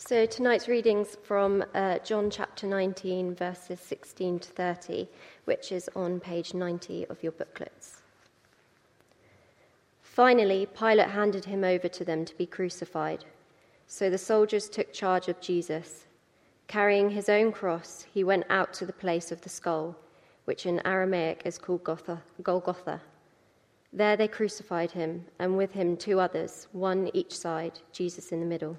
So tonight's readings from uh, John chapter 19, verses 16 to 30, which is on page 90 of your booklets. Finally, Pilate handed him over to them to be crucified. So the soldiers took charge of Jesus. Carrying his own cross, he went out to the place of the skull, which in Aramaic is called Golgotha. There they crucified him, and with him two others, one each side, Jesus in the middle.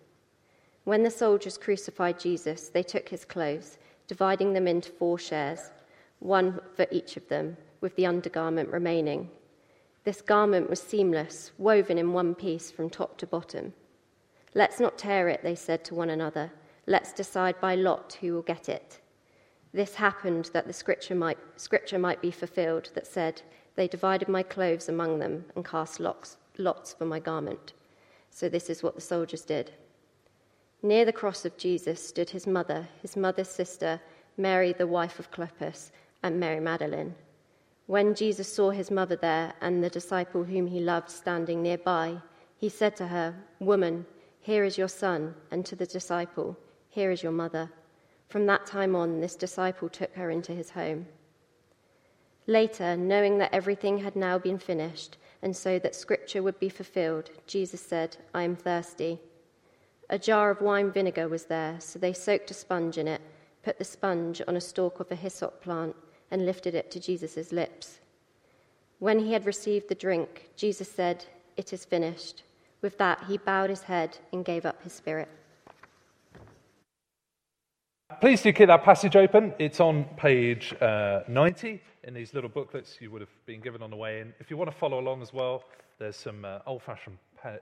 When the soldiers crucified Jesus, they took his clothes, dividing them into four shares, one for each of them, with the undergarment remaining. This garment was seamless, woven in one piece from top to bottom. Let's not tear it, they said to one another. Let's decide by lot who will get it. This happened that the scripture might, scripture might be fulfilled that said, They divided my clothes among them and cast lots, lots for my garment. So this is what the soldiers did. Near the cross of Jesus stood his mother, his mother's sister, Mary, the wife of Clopas, and Mary Magdalene. When Jesus saw his mother there and the disciple whom he loved standing nearby, he said to her, Woman, here is your son, and to the disciple, Here is your mother. From that time on, this disciple took her into his home. Later, knowing that everything had now been finished, and so that scripture would be fulfilled, Jesus said, I am thirsty. A jar of wine vinegar was there, so they soaked a sponge in it, put the sponge on a stalk of a hyssop plant, and lifted it to Jesus' lips. When he had received the drink, Jesus said, It is finished. With that, he bowed his head and gave up his spirit. Please do keep that passage open. It's on page uh, 90 in these little booklets you would have been given on the way in. If you want to follow along as well, there's some uh, old fashioned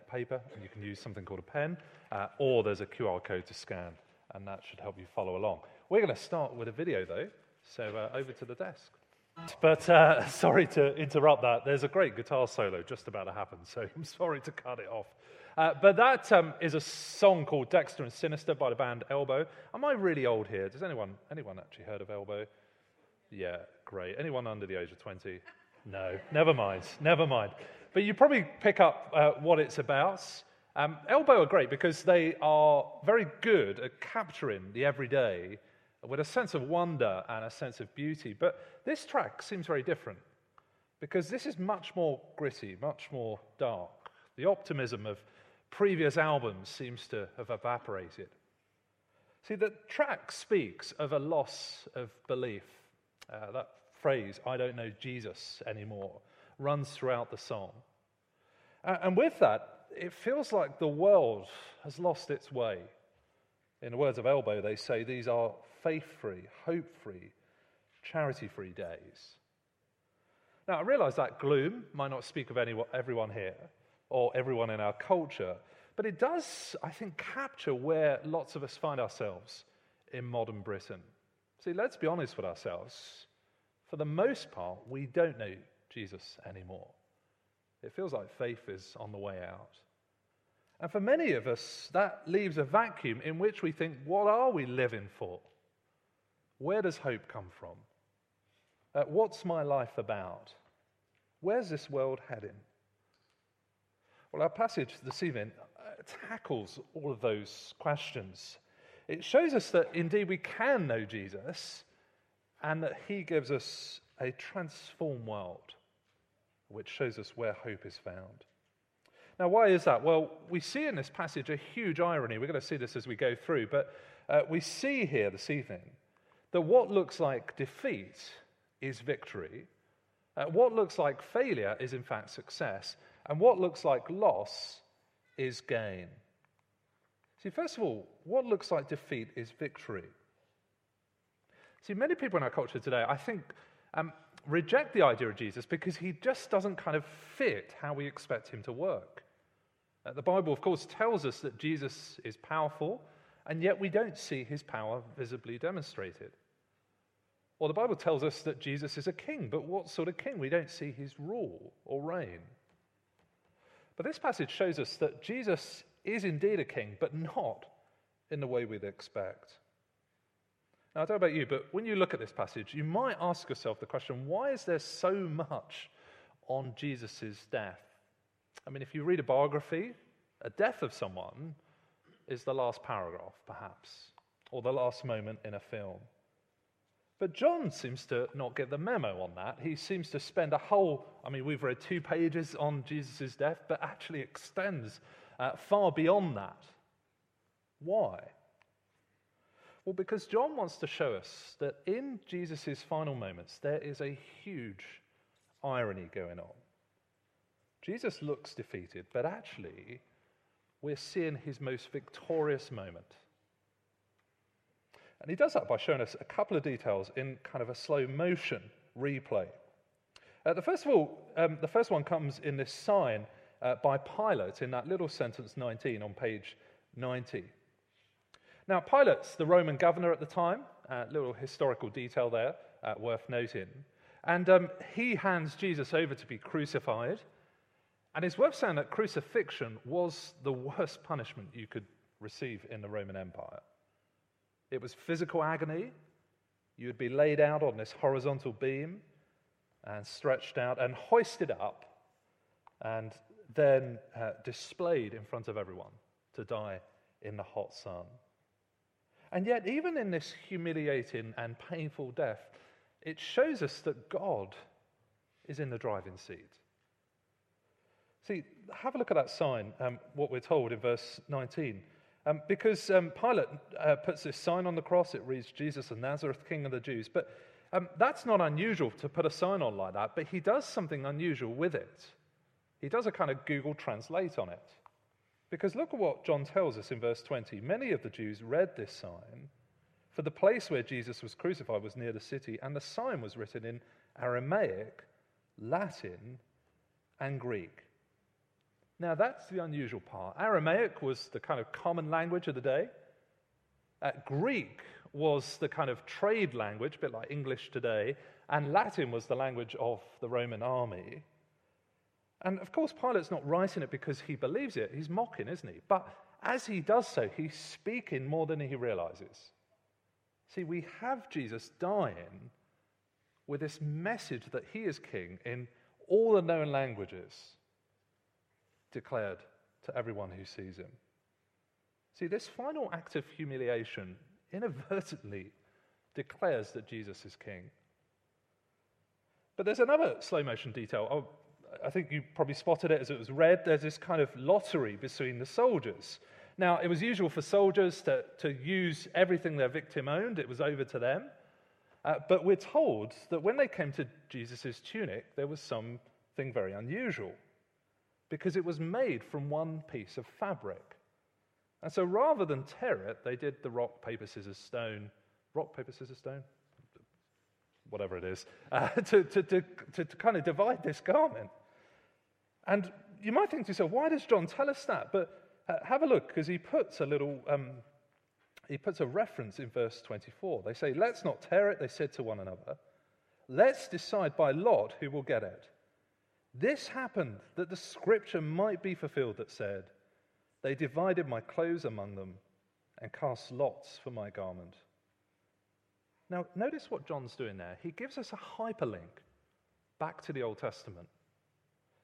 paper, and you can use something called a pen, uh, or there's a QR code to scan, and that should help you follow along. We're going to start with a video, though. So uh, over to the desk. But uh, sorry to interrupt that. There's a great guitar solo just about to happen, so I'm sorry to cut it off. Uh, but that um, is a song called Dexter and Sinister by the band Elbow. Am I really old here? Does anyone anyone actually heard of Elbow? Yeah, great. Anyone under the age of 20? No, never mind, never mind. But you probably pick up uh, what it's about. Um, Elbow are great because they are very good at capturing the everyday with a sense of wonder and a sense of beauty. But this track seems very different because this is much more gritty, much more dark. The optimism of previous albums seems to have evaporated. See, the track speaks of a loss of belief. Uh, that phrase, I don't know Jesus anymore, runs throughout the song. And with that, it feels like the world has lost its way. In the words of Elbow, they say these are faith free, hope free, charity free days. Now, I realize that gloom might not speak of anyone, everyone here or everyone in our culture, but it does, I think, capture where lots of us find ourselves in modern Britain. See, let's be honest with ourselves. For the most part, we don't know Jesus anymore. It feels like faith is on the way out. And for many of us, that leaves a vacuum in which we think, what are we living for? Where does hope come from? Uh, what's my life about? Where's this world heading? Well, our passage this evening uh, tackles all of those questions. It shows us that indeed we can know Jesus and that he gives us a transformed world, which shows us where hope is found. Now, why is that? Well, we see in this passage a huge irony. We're going to see this as we go through, but uh, we see here this evening that what looks like defeat is victory, uh, what looks like failure is in fact success, and what looks like loss is gain. See, first of all, what looks like defeat is victory. See, many people in our culture today, I think, um, reject the idea of Jesus because he just doesn't kind of fit how we expect him to work. Uh, the Bible, of course, tells us that Jesus is powerful and yet we don't see his power visibly demonstrated. Well, the Bible tells us that Jesus is a king, but what sort of king? We don't see his rule or reign. But this passage shows us that Jesus is indeed a king, but not in the way we'd expect. Now, I don't know about you, but when you look at this passage, you might ask yourself the question why is there so much on Jesus' death? I mean, if you read a biography, a death of someone is the last paragraph, perhaps, or the last moment in a film. But John seems to not get the memo on that. He seems to spend a whole, I mean, we've read two pages on Jesus' death, but actually extends uh, far beyond that. Why? Well, because John wants to show us that in Jesus' final moments, there is a huge irony going on. Jesus looks defeated, but actually, we're seeing his most victorious moment. And he does that by showing us a couple of details in kind of a slow motion replay. Uh, the first of all, um, the first one comes in this sign uh, by Pilate in that little sentence 19 on page 90. Now, Pilate's the Roman governor at the time, uh, little historical detail there uh, worth noting. And um, he hands Jesus over to be crucified. And it's worth saying that crucifixion was the worst punishment you could receive in the Roman Empire. It was physical agony. You would be laid out on this horizontal beam and stretched out and hoisted up and then uh, displayed in front of everyone to die in the hot sun. And yet, even in this humiliating and painful death, it shows us that God is in the driving seat. See, have a look at that sign, um, what we're told in verse 19. Um, because um, Pilate uh, puts this sign on the cross, it reads Jesus of Nazareth, King of the Jews. But um, that's not unusual to put a sign on like that, but he does something unusual with it. He does a kind of Google translate on it. Because look at what John tells us in verse 20. Many of the Jews read this sign, for the place where Jesus was crucified was near the city, and the sign was written in Aramaic, Latin, and Greek. Now, that's the unusual part. Aramaic was the kind of common language of the day. Uh, Greek was the kind of trade language, a bit like English today, and Latin was the language of the Roman army. And of course, Pilate's not writing it because he believes it. He's mocking, isn't he? But as he does so, he's speaking more than he realizes. See, we have Jesus dying with this message that he is king in all the known languages declared to everyone who sees him. See, this final act of humiliation inadvertently declares that Jesus is king. But there's another slow motion detail. Oh, I think you probably spotted it as it was read. There's this kind of lottery between the soldiers. Now, it was usual for soldiers to, to use everything their victim owned, it was over to them. Uh, but we're told that when they came to Jesus' tunic, there was something very unusual because it was made from one piece of fabric. And so rather than tear it, they did the rock, paper, scissors, stone, rock, paper, scissors, stone, whatever it is, uh, to, to, to, to, kind of divide this garment. And you might think to yourself, why does John tell us that? But uh, have a look, because he puts a little, um, he puts a reference in verse 24. They say, let's not tear it, they said to one another. Let's decide by lot who will get it. This happened that the scripture might be fulfilled that said, They divided my clothes among them and cast lots for my garment. Now, notice what John's doing there. He gives us a hyperlink back to the Old Testament.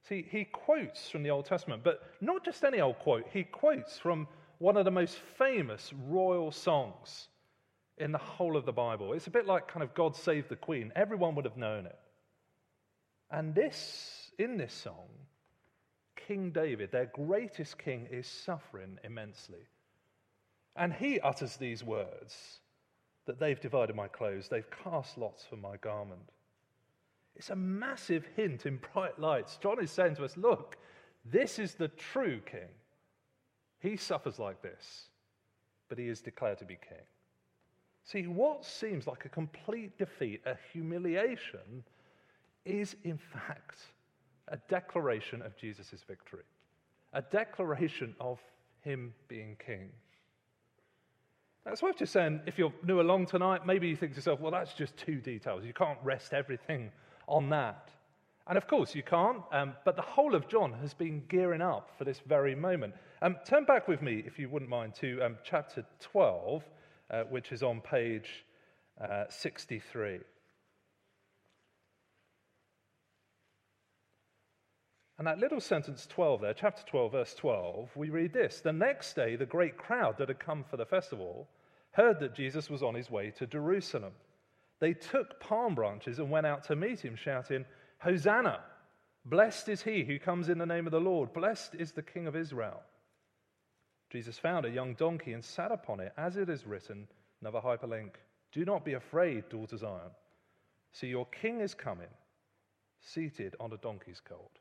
See, he quotes from the Old Testament, but not just any old quote. He quotes from one of the most famous royal songs in the whole of the Bible. It's a bit like kind of God Save the Queen. Everyone would have known it. And this in this song, King David, their greatest king, is suffering immensely. And he utters these words that they've divided my clothes, they've cast lots for my garment. It's a massive hint in bright lights. John is saying to us, look, this is the true king. He suffers like this, but he is declared to be king. See, what seems like a complete defeat, a humiliation, is in fact a declaration of Jesus' victory, a declaration of him being king. That's worth just saying, if you're new along tonight, maybe you think to yourself, well, that's just two details. You can't rest everything on that. And of course, you can't, um, but the whole of John has been gearing up for this very moment. Um, turn back with me, if you wouldn't mind, to um, chapter 12, uh, which is on page uh, 63. And that little sentence 12 there, chapter 12, verse 12, we read this The next day, the great crowd that had come for the festival heard that Jesus was on his way to Jerusalem. They took palm branches and went out to meet him, shouting, Hosanna! Blessed is he who comes in the name of the Lord. Blessed is the King of Israel. Jesus found a young donkey and sat upon it, as it is written, another hyperlink Do not be afraid, daughter Zion. See, your king is coming, seated on a donkey's colt.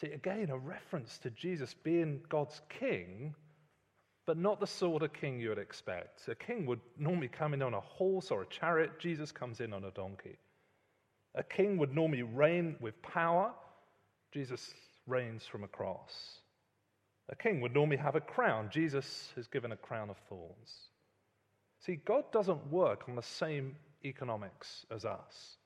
See, again, a reference to Jesus being God's king, but not the sort of king you would expect. A king would normally come in on a horse or a chariot, Jesus comes in on a donkey. A king would normally reign with power. Jesus reigns from a cross. A king would normally have a crown. Jesus is given a crown of thorns. See, God doesn't work on the same economics as us.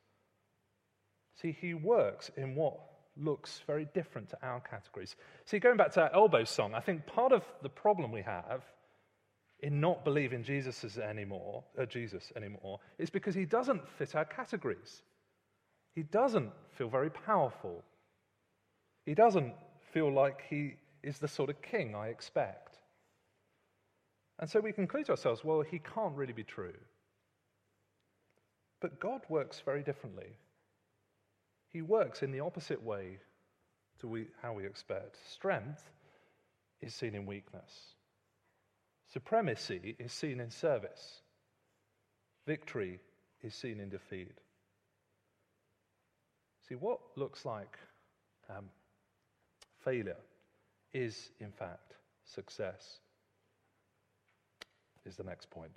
See, he works in what looks very different to our categories. See, going back to our elbow song, I think part of the problem we have in not believing Jesus anymore, uh, Jesus anymore, is because he doesn't fit our categories. He doesn't feel very powerful. He doesn't feel like he is the sort of king I expect. And so we conclude to ourselves, well, he can't really be true. But God works very differently. He works in the opposite way to we, how we expect. Strength is seen in weakness, supremacy is seen in service, victory is seen in defeat. See, what looks like um, failure is, in fact, success, is the next point.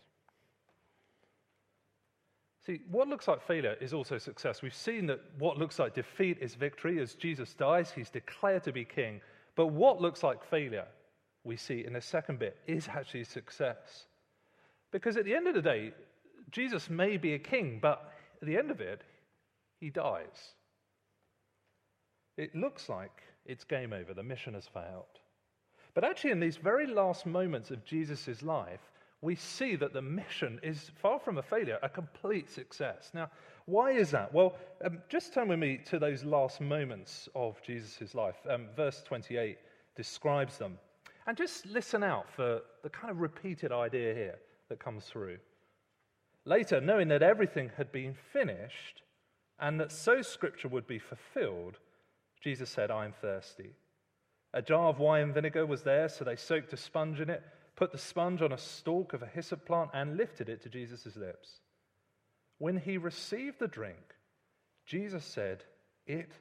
See, what looks like failure is also success. We've seen that what looks like defeat is victory. As Jesus dies, he's declared to be king. But what looks like failure, we see in the second bit, is actually success. Because at the end of the day, Jesus may be a king, but at the end of it, he dies. It looks like it's game over, the mission has failed. But actually, in these very last moments of Jesus' life, we see that the mission is far from a failure, a complete success. Now, why is that? Well, um, just turn with me to those last moments of Jesus' life. Um, verse 28 describes them. And just listen out for the kind of repeated idea here that comes through. Later, knowing that everything had been finished and that so scripture would be fulfilled, Jesus said, I am thirsty. A jar of wine vinegar was there, so they soaked a sponge in it, put the sponge on a stalk of a hyssop plant, and lifted it to Jesus' lips. When he received the drink, Jesus said, It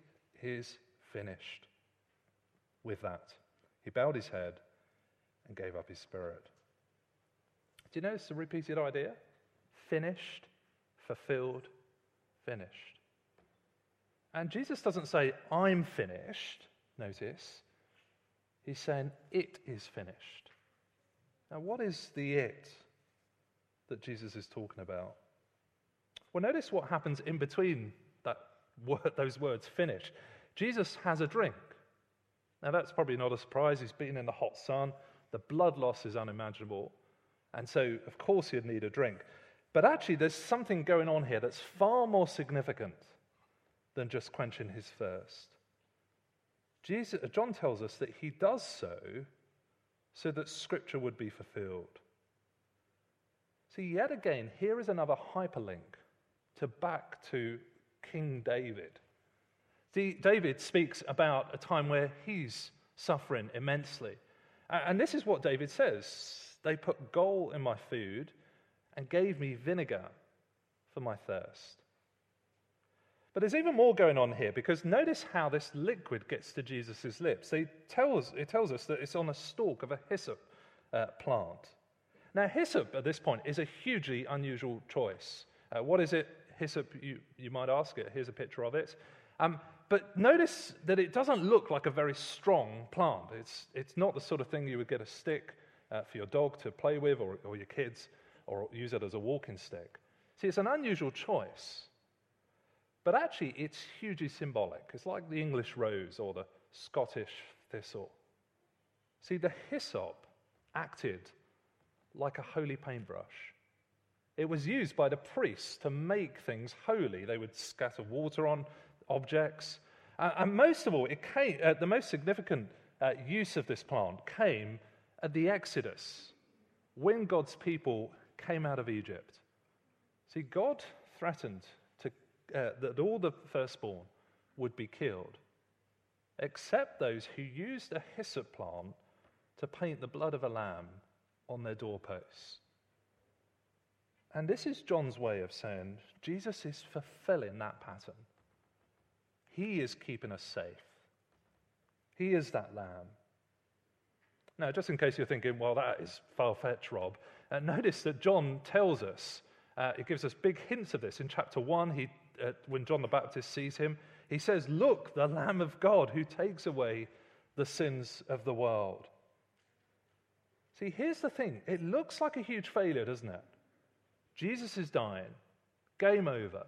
is finished. With that, he bowed his head and gave up his spirit. Do you notice the repeated idea? Finished, fulfilled, finished. And Jesus doesn't say, I'm finished, notice. He's saying, it is finished. Now, what is the it that Jesus is talking about? Well, notice what happens in between that word, those words, finish. Jesus has a drink. Now, that's probably not a surprise. He's been in the hot sun. The blood loss is unimaginable. And so, of course, he'd need a drink. But actually, there's something going on here that's far more significant than just quenching his thirst. Jesus, uh, John tells us that he does so so that scripture would be fulfilled. See, yet again, here is another hyperlink to back to King David. See, David speaks about a time where he's suffering immensely. And this is what David says They put gall in my food and gave me vinegar for my thirst. But there's even more going on here because notice how this liquid gets to Jesus' lips. It tells, it tells us that it's on a stalk of a hyssop uh, plant. Now, hyssop at this point is a hugely unusual choice. Uh, what is it, hyssop, you, you might ask it? Here's a picture of it. Um, but notice that it doesn't look like a very strong plant. It's, it's not the sort of thing you would get a stick uh, for your dog to play with or, or your kids, or use it as a walking stick. See, it's an unusual choice. But actually, it's hugely symbolic. It's like the English rose or the Scottish thistle. See, the hyssop acted like a holy paintbrush. It was used by the priests to make things holy. They would scatter water on objects. Uh, and most of all, came, uh, the most significant uh, use of this plant came at the Exodus, when God's people came out of Egypt. See, God threatened uh, that all the firstborn would be killed, except those who used a hyssop plant to paint the blood of a lamb on their doorposts. And this is John's way of saying Jesus is fulfilling that pattern. He is keeping us safe. He is that lamb. Now, just in case you're thinking, well, that is far fetched, Rob, uh, notice that John tells us, uh, it gives us big hints of this. In chapter 1, he, uh, when John the Baptist sees him, he says, Look, the Lamb of God who takes away the sins of the world. See, here's the thing it looks like a huge failure, doesn't it? Jesus is dying, game over.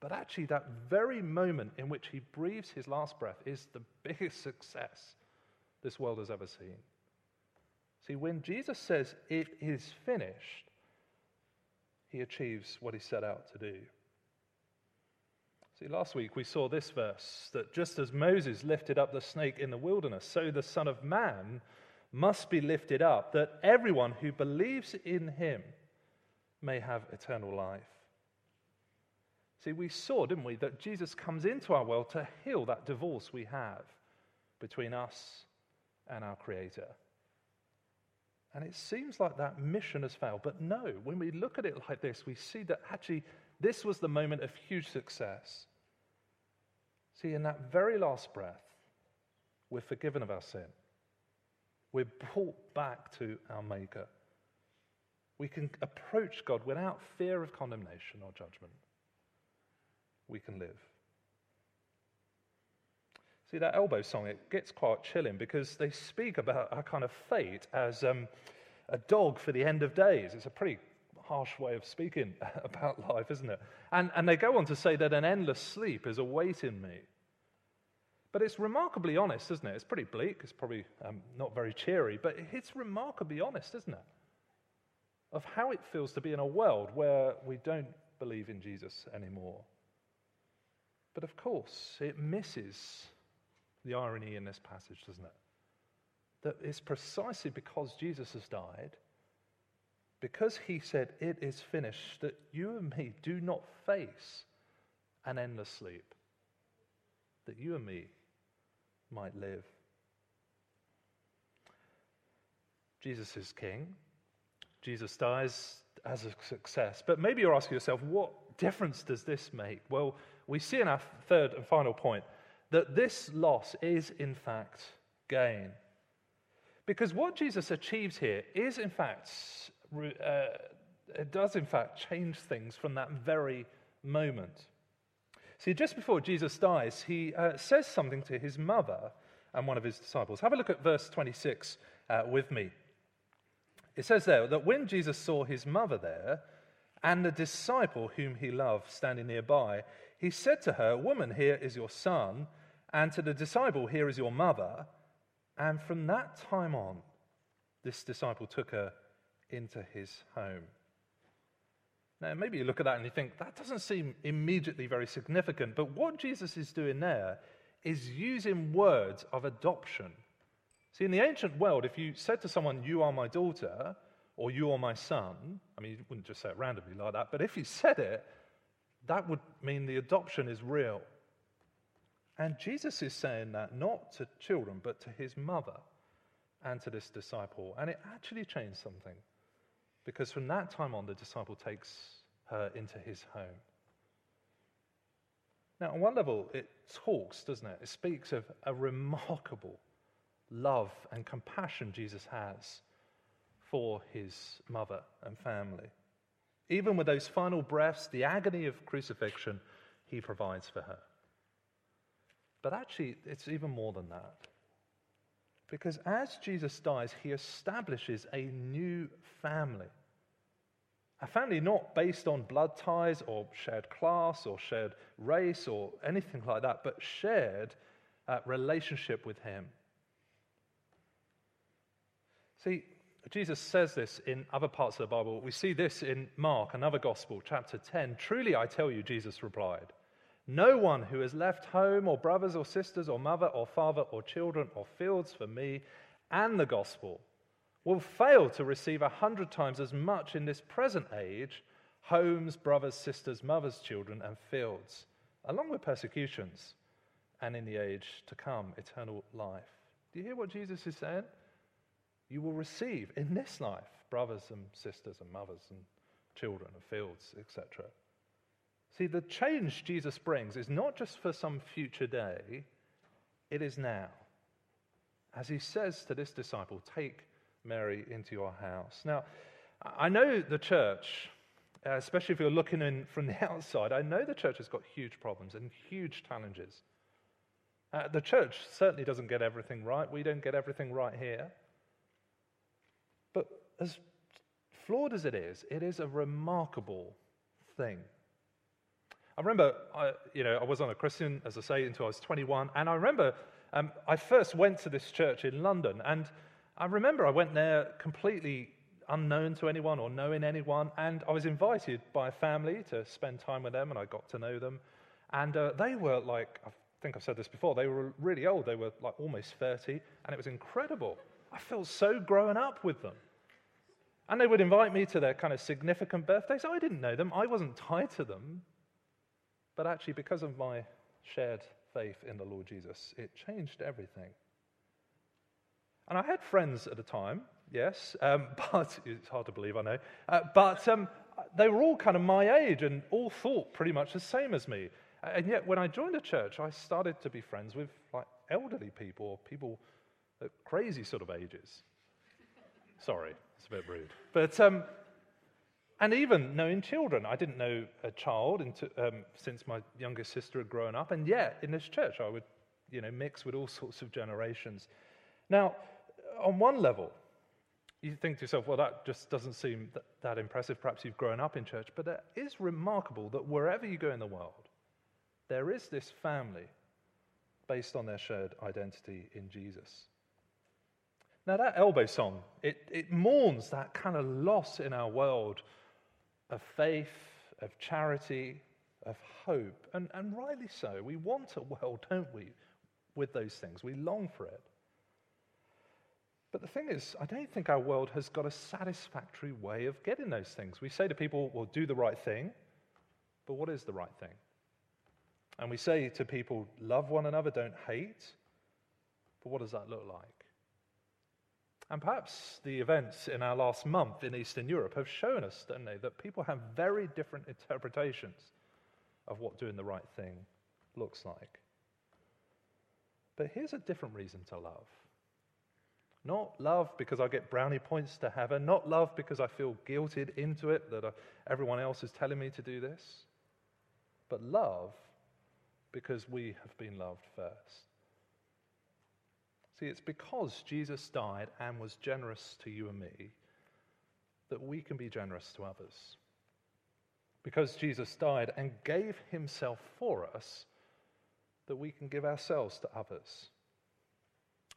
But actually, that very moment in which he breathes his last breath is the biggest success this world has ever seen. See, when Jesus says it is finished, he achieves what he set out to do. See, last week we saw this verse that just as Moses lifted up the snake in the wilderness, so the Son of Man must be lifted up, that everyone who believes in him may have eternal life. See, we saw, didn't we, that Jesus comes into our world to heal that divorce we have between us and our Creator. And it seems like that mission has failed. But no, when we look at it like this, we see that actually this was the moment of huge success. See, in that very last breath, we're forgiven of our sin. We're brought back to our Maker. We can approach God without fear of condemnation or judgment. We can live. See, that elbow song, it gets quite chilling because they speak about our kind of fate as um, a dog for the end of days. It's a pretty harsh way of speaking about life, isn't it? And, and they go on to say that an endless sleep is awaiting me. But it's remarkably honest, isn't it? It's pretty bleak. It's probably um, not very cheery, but it's remarkably honest, isn't it? Of how it feels to be in a world where we don't believe in Jesus anymore. But of course, it misses the irony in this passage, doesn't it? That it's precisely because Jesus has died, because he said, It is finished, that you and me do not face an endless sleep, that you and me might live. Jesus is king. Jesus dies as a success. But maybe you're asking yourself, what difference does this make? Well, we see in our third and final point that this loss is, in fact, gain. Because what Jesus achieves here is, in fact, uh, it does, in fact, change things from that very moment. See, just before Jesus dies, he uh, says something to his mother and one of his disciples. Have a look at verse 26 uh, with me. It says there that when Jesus saw his mother there and the disciple whom he loved standing nearby, he said to her, Woman, here is your son, and to the disciple, Here is your mother. And from that time on, this disciple took her into his home. Now, maybe you look at that and you think, that doesn't seem immediately very significant, but what Jesus is doing there is using words of adoption. See, in the ancient world, if you said to someone, You are my daughter, or You are my son, I mean, you wouldn't just say it randomly like that, but if you said it, that would mean the adoption is real. And Jesus is saying that not to children, but to his mother and to this disciple. And it actually changed something. Because from that time on, the disciple takes her into his home. Now, on one level, it talks, doesn't it? It speaks of a remarkable love and compassion Jesus has for his mother and family. Even with those final breaths, the agony of crucifixion, he provides for her. But actually, it's even more than that. Because as Jesus dies, he establishes a new family. A family not based on blood ties or shared class or shared race or anything like that, but shared uh, relationship with him. See, Jesus says this in other parts of the Bible. We see this in Mark, another gospel, chapter 10. Truly, I tell you, Jesus replied, no one who has left home or brothers or sisters or mother or father or children or fields for me and the gospel will fail to receive a hundred times as much in this present age homes, brothers, sisters, mothers, children, and fields, along with persecutions, and in the age to come, eternal life. Do you hear what Jesus is saying? You will receive in this life brothers and sisters and mothers and children and fields, etc. See, the change Jesus brings is not just for some future day, it is now. As he says to this disciple, take Mary into your house. Now, I know the church, especially if you're looking in from the outside, I know the church has got huge problems and huge challenges. Uh, the church certainly doesn't get everything right. We don't get everything right here. But as flawed as it is, it is a remarkable thing. I remember, I, you know, I was on a Christian, as I say, until I was 21, and I remember um, I first went to this church in London, and I remember I went there completely unknown to anyone or knowing anyone, and I was invited by a family to spend time with them, and I got to know them. And uh, they were like, I think I've said this before, they were really old. They were like almost 30, and it was incredible. I felt so grown up with them. And they would invite me to their kind of significant birthdays. I didn't know them, I wasn't tied to them. But actually, because of my shared faith in the Lord Jesus, it changed everything. And I had friends at the time, yes, um, but it's hard to believe, I know. Uh, but um, they were all kind of my age and all thought pretty much the same as me. And yet, when I joined a church, I started to be friends with like elderly people or people at crazy sort of ages. Sorry, it's a bit rude. But um, and even knowing children. I didn't know a child into, um, since my youngest sister had grown up, and yet in this church I would, you know, mix with all sorts of generations. Now, on one level, you think to yourself, well, that just doesn't seem that, that impressive. Perhaps you've grown up in church, but it is remarkable that wherever you go in the world, there is this family based on their shared identity in Jesus. Now, that elbow song, it, it mourns that kind of loss in our world of faith, of charity, of hope. And, and rightly so. We want a world, don't we, with those things? We long for it. But the thing is, I don't think our world has got a satisfactory way of getting those things. We say to people, well, do the right thing, but what is the right thing? And we say to people, love one another, don't hate, but what does that look like? And perhaps the events in our last month in Eastern Europe have shown us, don't they, that people have very different interpretations of what doing the right thing looks like. But here's a different reason to love. Not love because I get brownie points to heaven, not love because I feel guilted into it that uh, everyone else is telling me to do this, but love because we have been loved first. See, it's because Jesus died and was generous to you and me that we can be generous to others. Because Jesus died and gave himself for us, that we can give ourselves to others.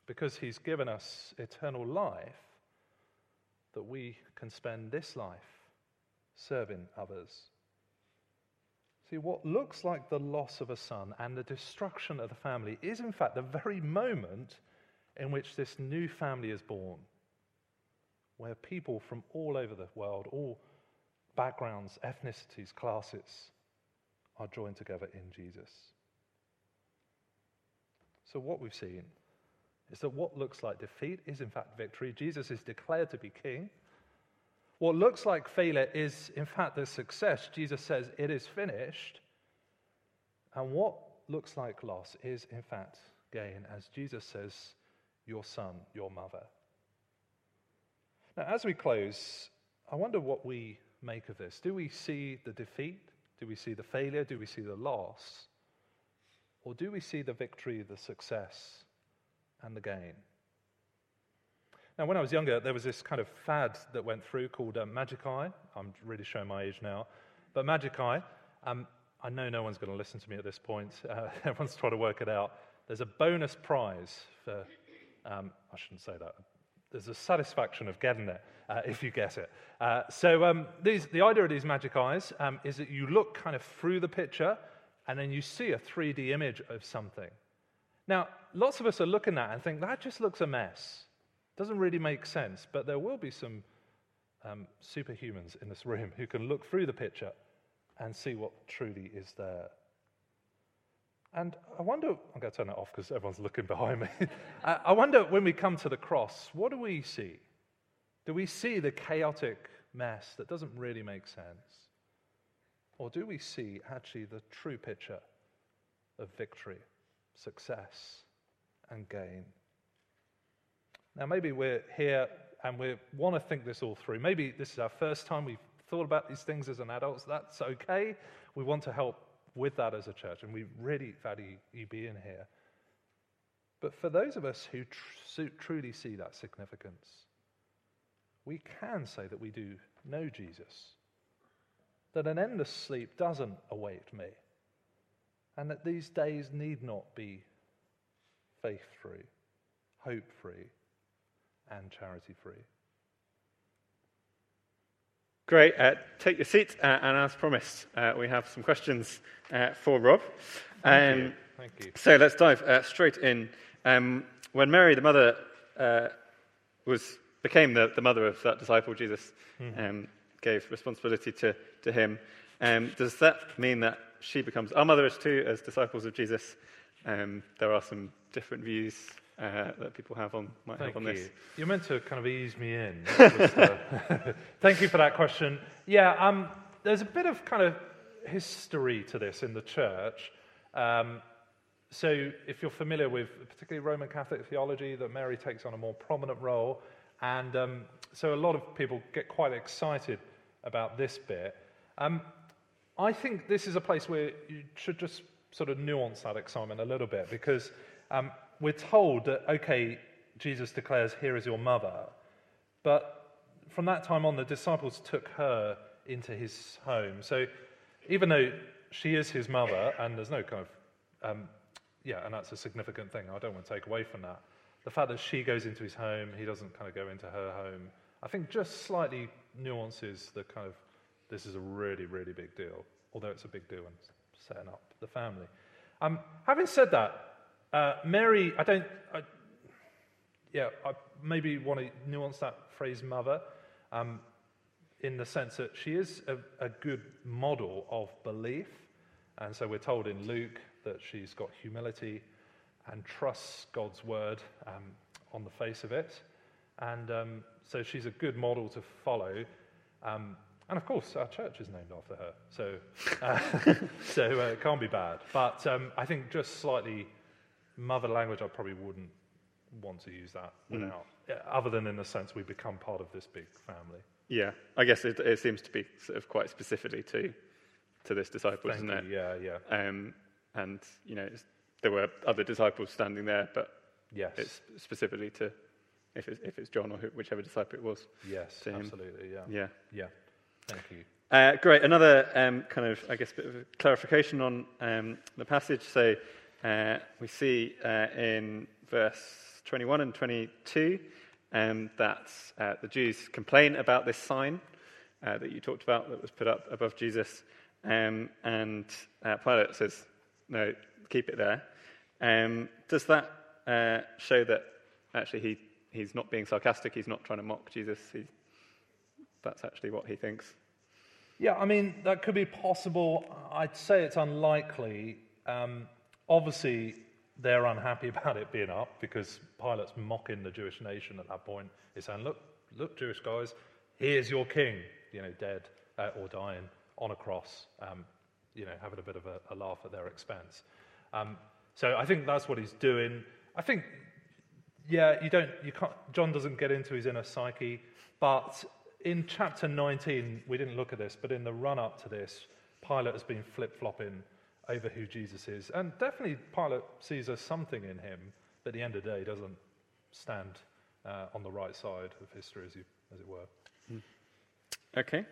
Because he's given us eternal life, that we can spend this life serving others. See, what looks like the loss of a son and the destruction of the family is, in fact, the very moment in which this new family is born, where people from all over the world, all backgrounds, ethnicities, classes, are joined together in Jesus. So, what we've seen is that what looks like defeat is, in fact, victory. Jesus is declared to be king. What looks like failure is, in fact, the success. Jesus says, It is finished. And what looks like loss is, in fact, gain, as Jesus says, your son, your mother. Now, as we close, I wonder what we make of this. Do we see the defeat? Do we see the failure? Do we see the loss? Or do we see the victory, the success, and the gain? Now, when I was younger, there was this kind of fad that went through called uh, Magic Eye. I'm really showing my age now. But Magic Eye, um, I know no one's going to listen to me at this point. Uh, everyone's trying to work it out. There's a bonus prize for, um, I shouldn't say that. There's a satisfaction of getting it uh, if you get it. Uh, so, um, these, the idea of these magic eyes um, is that you look kind of through the picture and then you see a 3D image of something. Now, lots of us are looking at and think that just looks a mess. Doesn't really make sense, but there will be some um, superhumans in this room who can look through the picture and see what truly is there. And I wonder, I'm going to turn that off because everyone's looking behind me. I wonder when we come to the cross, what do we see? Do we see the chaotic mess that doesn't really make sense? Or do we see actually the true picture of victory, success, and gain? Now, maybe we're here and we want to think this all through. Maybe this is our first time we've thought about these things as an adult. So That's okay. We want to help with that as a church, and we really value you being here. But for those of us who tr- truly see that significance, we can say that we do know Jesus, that an endless sleep doesn't await me, and that these days need not be faith free, hope free, and charity free. Great. Uh, take your seat, uh, and as promised, uh, we have some questions uh, for Rob. Thank, um, you. Thank you. So let's dive uh, straight in. Um, when Mary, the mother, uh, was became the, the, mother of that disciple, Jesus mm-hmm. um, gave responsibility to, to him. Um, does that mean that she becomes our mother as too, as disciples of Jesus? Um, there are some different views uh, that people have on might Thank have on you. this. You're meant to kind of ease me in. Thank you for that question. Yeah, um, there's a bit of kind of history to this in the church. Um, so, if you're familiar with particularly Roman Catholic theology, that Mary takes on a more prominent role, and um, so a lot of people get quite excited about this bit. I think this is a place where you should just sort of nuance that excitement a little bit because um, we're told that, okay, Jesus declares, Here is your mother. But from that time on, the disciples took her into his home. So even though she is his mother, and there's no kind of, um, yeah, and that's a significant thing, I don't want to take away from that. The fact that she goes into his home, he doesn't kind of go into her home, I think just slightly nuances the kind of, this is a really, really big deal, although it's a big deal in setting up the family. Um, having said that, uh, Mary, I don't, I, yeah, I maybe want to nuance that phrase mother um, in the sense that she is a, a, good model of belief. And so we're told in Luke that she's got humility and trusts God's word um, on the face of it. And um, so she's a good model to follow. Um, and of course, our church is named after her. So, uh, so uh, it can't be bad. But um, I think just slightly mother language, I probably wouldn't want to use that mm. without, mm. other than in the sense we become part of this big family. Yeah, I guess it, it seems to be sort of quite specifically to to this disciple, Thank isn't you. it? Yeah, yeah. Um, and you know, there were other disciples standing there, but yes, it's specifically to if it's, if it's John or whichever disciple it was. Yes, absolutely. Yeah. Yeah. Yeah. Thank you. Uh, great. Another um, kind of, I guess, bit of clarification on um, the passage. So uh, we see uh, in verse 21 and 22 um, that uh, the Jews complain about this sign uh, that you talked about that was put up above Jesus. Um, and uh, Pilate says, no, keep it there. Um, does that show that actually he, he's not being sarcastic, he's not trying to mock Jesus? He's, that's actually what he thinks. Yeah, I mean, that could be possible. I'd say it's unlikely. Um, Obviously, they're unhappy about it being up because Pilate's mocking the Jewish nation at that point. He's saying, Look, look, Jewish guys, here's your king, you know, dead uh, or dying on a cross, um, you know, having a bit of a, a laugh at their expense. Um, so I think that's what he's doing. I think, yeah, you don't, you can't, John doesn't get into his inner psyche, but in chapter 19, we didn't look at this, but in the run up to this, Pilate has been flip flopping over who Jesus is. And definitely, Pilate sees as something in him, but at the end of the day, doesn't stand uh, on the right side of history, as, you, as it were. Okay.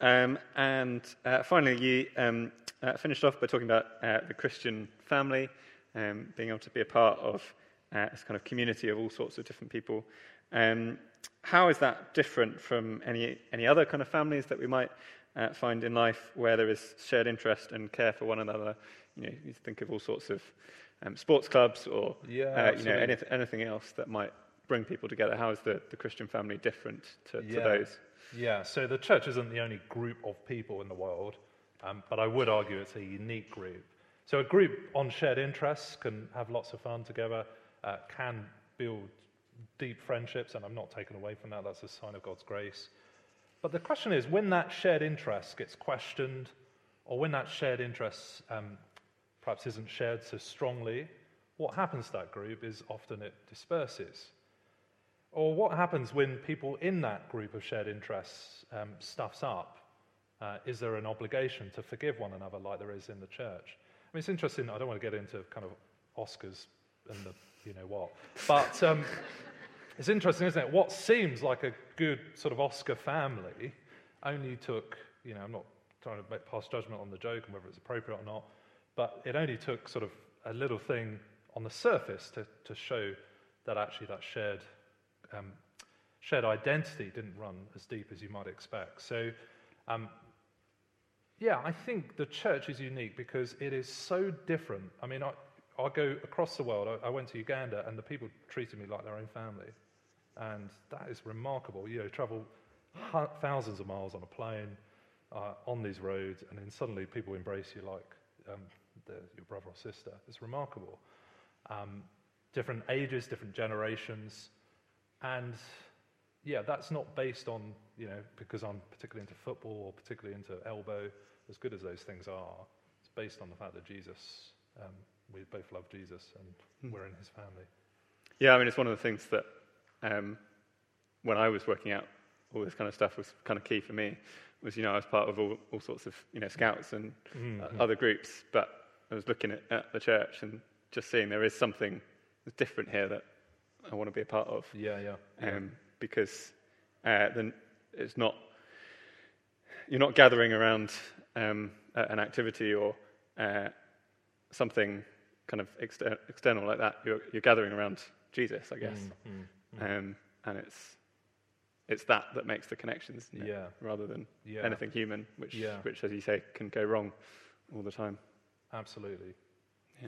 Um, and uh, finally, you um, uh, finished off by talking about uh, the Christian family, um, being able to be a part of uh, this kind of community of all sorts of different people. Um, how is that different from any, any other kind of families that we might uh, find in life where there is shared interest and care for one another? You know, you think of all sorts of um, sports clubs or Yeah, uh, you know, anyth- anything else that might bring people together. How is the, the Christian family different to, to those? Yeah, so the church isn't the only group of people in the world, um, but I would argue it's a unique group. So a group on shared interests can have lots of fun together, uh, can build deep friendships, and I'm not taken away from that. That's a sign of God's grace. But the question is, when that shared interest gets questioned, or when that shared interest um, perhaps isn't shared so strongly, what happens to that group is often it disperses. Or what happens when people in that group of shared interests um, stuffs up? Uh, is there an obligation to forgive one another like there is in the church? I mean, it's interesting. I don't want to get into kind of Oscars and the you know what, but um, it's interesting, isn't it? What seems like a good sort of Oscar family only took, you know, I'm not trying to make, pass judgment on the joke and whether it's appropriate or not, but it only took sort of a little thing on the surface to, to show that actually that shared um, shared identity didn't run as deep as you might expect. So, um, yeah, I think the church is unique because it is so different. I mean, I, I go across the world. I, I went to Uganda, and the people treated me like their own family, and that is remarkable. You know, travel thousands of miles on a plane, uh, on these roads, and then suddenly people embrace you like um, your brother or sister. It's remarkable. Um, different ages, different generations. And yeah, that's not based on, you know, because I'm particularly into football or particularly into elbow, as good as those things are. It's based on the fact that Jesus, um, we both love Jesus and we're in his family. Yeah, I mean, it's one of the things that um, when I was working out all this kind of stuff was kind of key for me. Was you know I was part of all, all sorts of you know scouts and uh, other groups, but I was looking at, at the church and just seeing there is something that's different here that I want to be a part of. Yeah, yeah. yeah. um, because uh, then it's not you're not gathering around um, an activity or uh, something kind of exter- external like that. You're, you're gathering around Jesus, I guess, Mm, um, and it's it's that that makes the connections? Yeah. rather than Yeah. anything human, which Yeah. which, as you say, can go wrong all the time. Absolutely.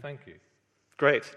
Thank you. Great.